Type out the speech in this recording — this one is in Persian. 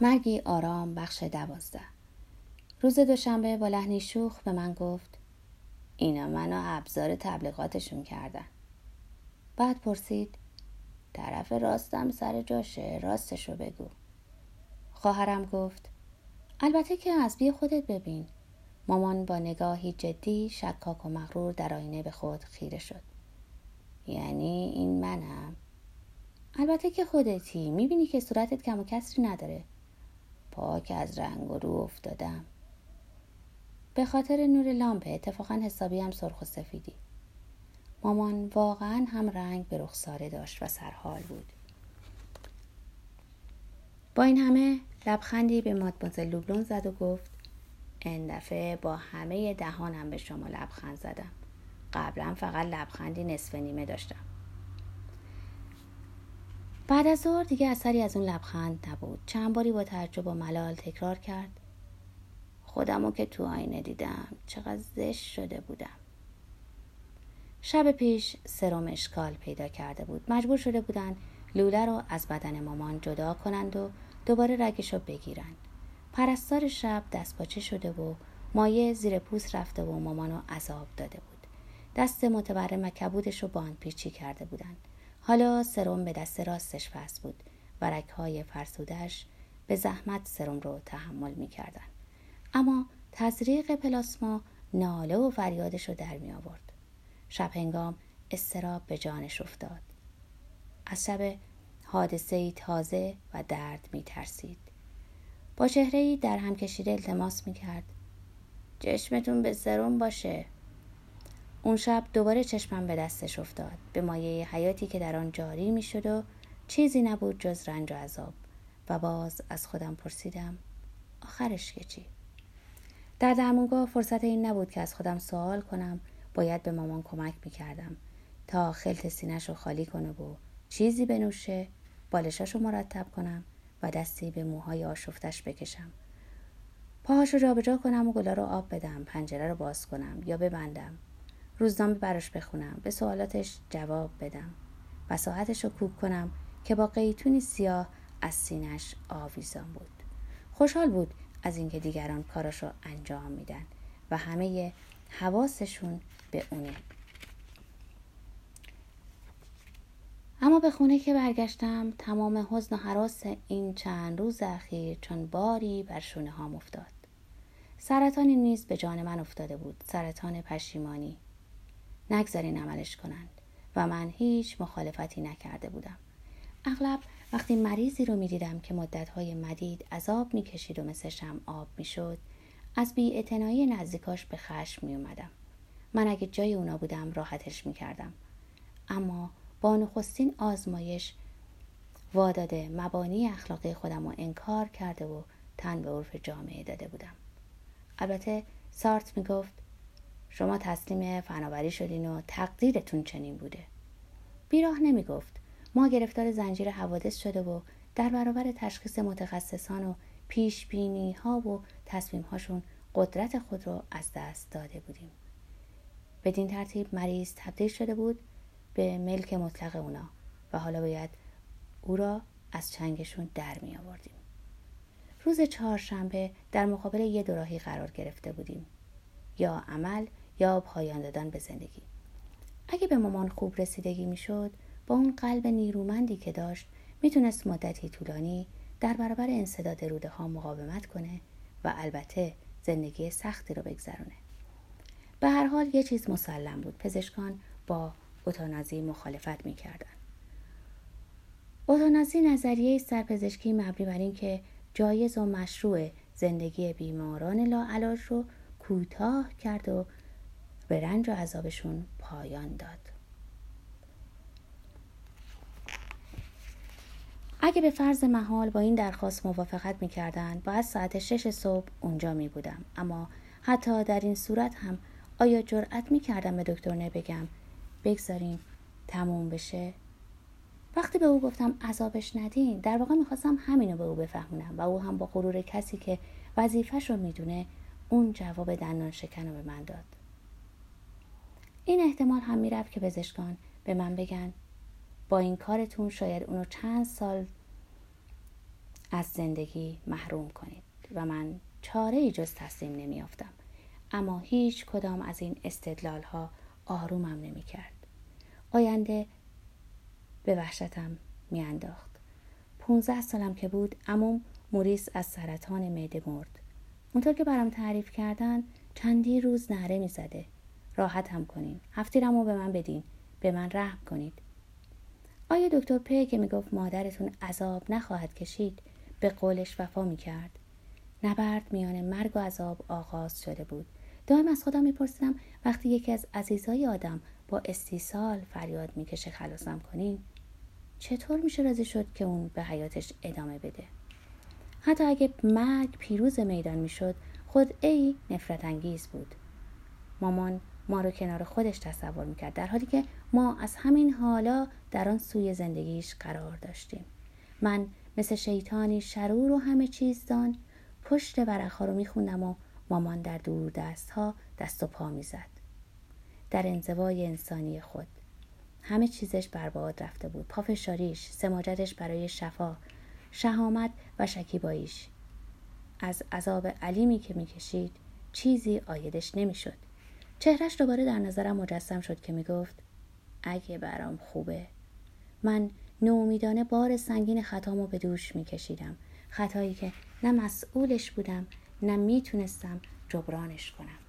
مرگی آرام بخش دوازده. روز دوشنبه با لحنی شوخ به من گفت اینا منو ابزار تبلیغاتشون کردن. بعد پرسید طرف راستم سر جاشه راستشو بگو. خواهرم گفت البته که از بی خودت ببین. مامان با نگاهی جدی شکاک و مغرور در آینه به خود خیره شد. یعنی این منم. البته که خودتی می‌بینی که صورتت کم و کسری نداره. پاک از رنگ و رو افتادم. به خاطر نور لامپ اتفاقا حسابی هم سرخ و سفیدی. مامان واقعا هم رنگ به رخساره داشت و سرحال بود. با این همه لبخندی به مادمازل لوبلون زد و گفت این دفعه با همه دهانم به شما لبخند زدم. قبلا فقط لبخندی نصف نیمه داشتم. بعد از ظهر دیگه اثری از اون لبخند نبود. چند باری با تعجب و ملال تکرار کرد. خودمو که تو آینه دیدم چقدر زشت شده بودم. شب پیش سرم اشکال پیدا کرده بود. مجبور شده بودن لوله رو از بدن مامان جدا کنند و دوباره رگش رو بگیرند. پرستار شب دستپاچه شده و مایه زیر پوست رفته و مامانو عذاب داده بود. دست متورم و کبودش رو باند پیچی کرده بودند. حالا سرم به دست راستش فست بود و های فرسودش به زحمت سرم رو تحمل می کردن. اما تزریق پلاسما ناله و فریادش رو در می آورد. شب هنگام استراب به جانش افتاد. از شب حادثه تازه و درد می ترسید. با چهره در هم کشیده التماس می کرد. چشمتون به سرم باشه. اون شب دوباره چشمم به دستش افتاد. به مایه حیاتی که در آن جاری می شد و چیزی نبود جز رنج و عذاب. و باز از خودم پرسیدم آخرش که چی؟ در درمونگاه فرصت این نبود که از خودم سوال کنم. باید به مامان کمک می کردم تا خلط سینش رو خالی کنه و چیزی بنوشه بالشش رو مرتب کنم و دستی به موهای آشفتش بکشم. پاهاش رو جابجا کنم و گلا رو آب بدم. پنجره رو باز کنم یا ببندم. روزنامه براش بخونم به سوالاتش جواب بدم و رو کوک کنم که با قیتونی سیاه از سینش آویزان بود. خوشحال بود از اینکه دیگران کارش رو انجام میدن و همه حواسشون به اونه. اما به خونه که برگشتم تمام حزن و حراس این چند روز اخیر چون باری بر شونه ها افتاد. سرطانی نیز به جان من افتاده بود سرطان پشیمانی. نگذارین عملش کنند. و من هیچ مخالفتی نکرده بودم. اغلب وقتی مریضی رو می‌دیدم که مدتهای مدید عذاب می‌کشید و مثل شم آب می‌شد از بی نزدیکاش به خشم می اومدم. من اگه جای اونا بودم راحتش می‌کردم. اما با نخستین آزمایش واداده مبانی اخلاقی خودم رو انکار کرده و تن به عرف جامعه داده بودم. البته سارت می‌گفت شما تسلیم فناوری شدین و تقدیرتون چنین بوده. بیراه نمی گفت ما گرفتار زنجیر حوادث شده و در برابر تشخیص متخصصان و پیش بینی ها و تصمیم هاشون قدرت خود رو از دست داده بودیم. بدین ترتیب مریض تبدیل شده بود به ملک مطلق اونا و حالا باید او را از چنگشون در می آوردیم. روز چهارشنبه در مقابل یه دوراهی قرار گرفته بودیم. یا عمل یا پایان دادن به زندگی. اگه به مامان خوب رسیدگی می‌شد با اون قلب نیرومندی که داشت می‌تونست مدتی طولانی در برابر انصداد روده ها مقاومت کنه و البته زندگی سختی رو بگذرونه. به هر حال یه چیز مسلم بود. پزشکان با اوتانازی مخالفت می‌کردن. اوتانازی نظریه سرپزشکی مبنی بر اینکه جایز و مشروع زندگی بیماران لاعلاج رو کوتاه کرد و به رنج و عذابشون پایان داد. اگه به فرض محال با این درخواست موافقت می‌کردند باید ساعت شش صبح اونجا می بودم اما حتی در این صورت هم آیا جرأت می‌کردم به دکتر بگم بگذاریم تموم بشه؟ وقتی به او گفتم عذابش ندین در واقع می‌خواستم همینو به او بفهمونم و او هم با غرور کسی که وظیفش رو می‌دونه اون جواب دندان شکن رو به من داد. این احتمال هم می‌رفت که پزشکان به من بگن با این کارتون شاید اونو چند سال از زندگی محروم کنید و من چاره ای جز تسلیم نمیافتم اما هیچ کدام از این استدلال ها آرومم نمی کرد. آینده به وحشتم میانداخت. پونزده سالم که بود اموم موریس از سرطان معده مرد. اونطور که برام تعریف کردن چندی روز نهره می‌زده. راحت هم کنین. هفتیرمو به من بدین. به من رحم کنید. آیا دکتر په که می‌گفت مادرتون عذاب نخواهد کشید به قولش وفا می‌کرد نبرد میان مرگ و عذاب آغاز شده بود دائم از خودم میپرسیدم وقتی یکی از عزیزای آدم با استیصال فریاد می‌کشه خلاصم کنین چطور میشه راضی شد که اون به حیاتش ادامه بده حتی اگه مرگ پیروز میدان می‌شد خود ای نفرت انگیز بود مامان ما رو کنار خودش تصور می‌کرد در حالی که ما از همین حالا در آن سوی زندگیش قرار داشتیم. من مثل شیطانی شرور و همه چیز دان پشت ورقها رو میخوندم و مامان در دور دست ها دست و پا می‌زد. در انزوای انسانی خود همه چیزش برباد رفته بود. پافشاریش سماجتش برای شفا شهامت و شکیباییش. از عذاب علیمی که می‌کشید چیزی آیدش نمی‌شد. چهرش دوباره در نظرم مجسم شد که می‌گفت اگه برام خوبه. من نومیدانه بار سنگین خطامو به دوش میکشیدم. خطایی که نه مسئولش بودم نه می‌تونستم جبرانش کنم.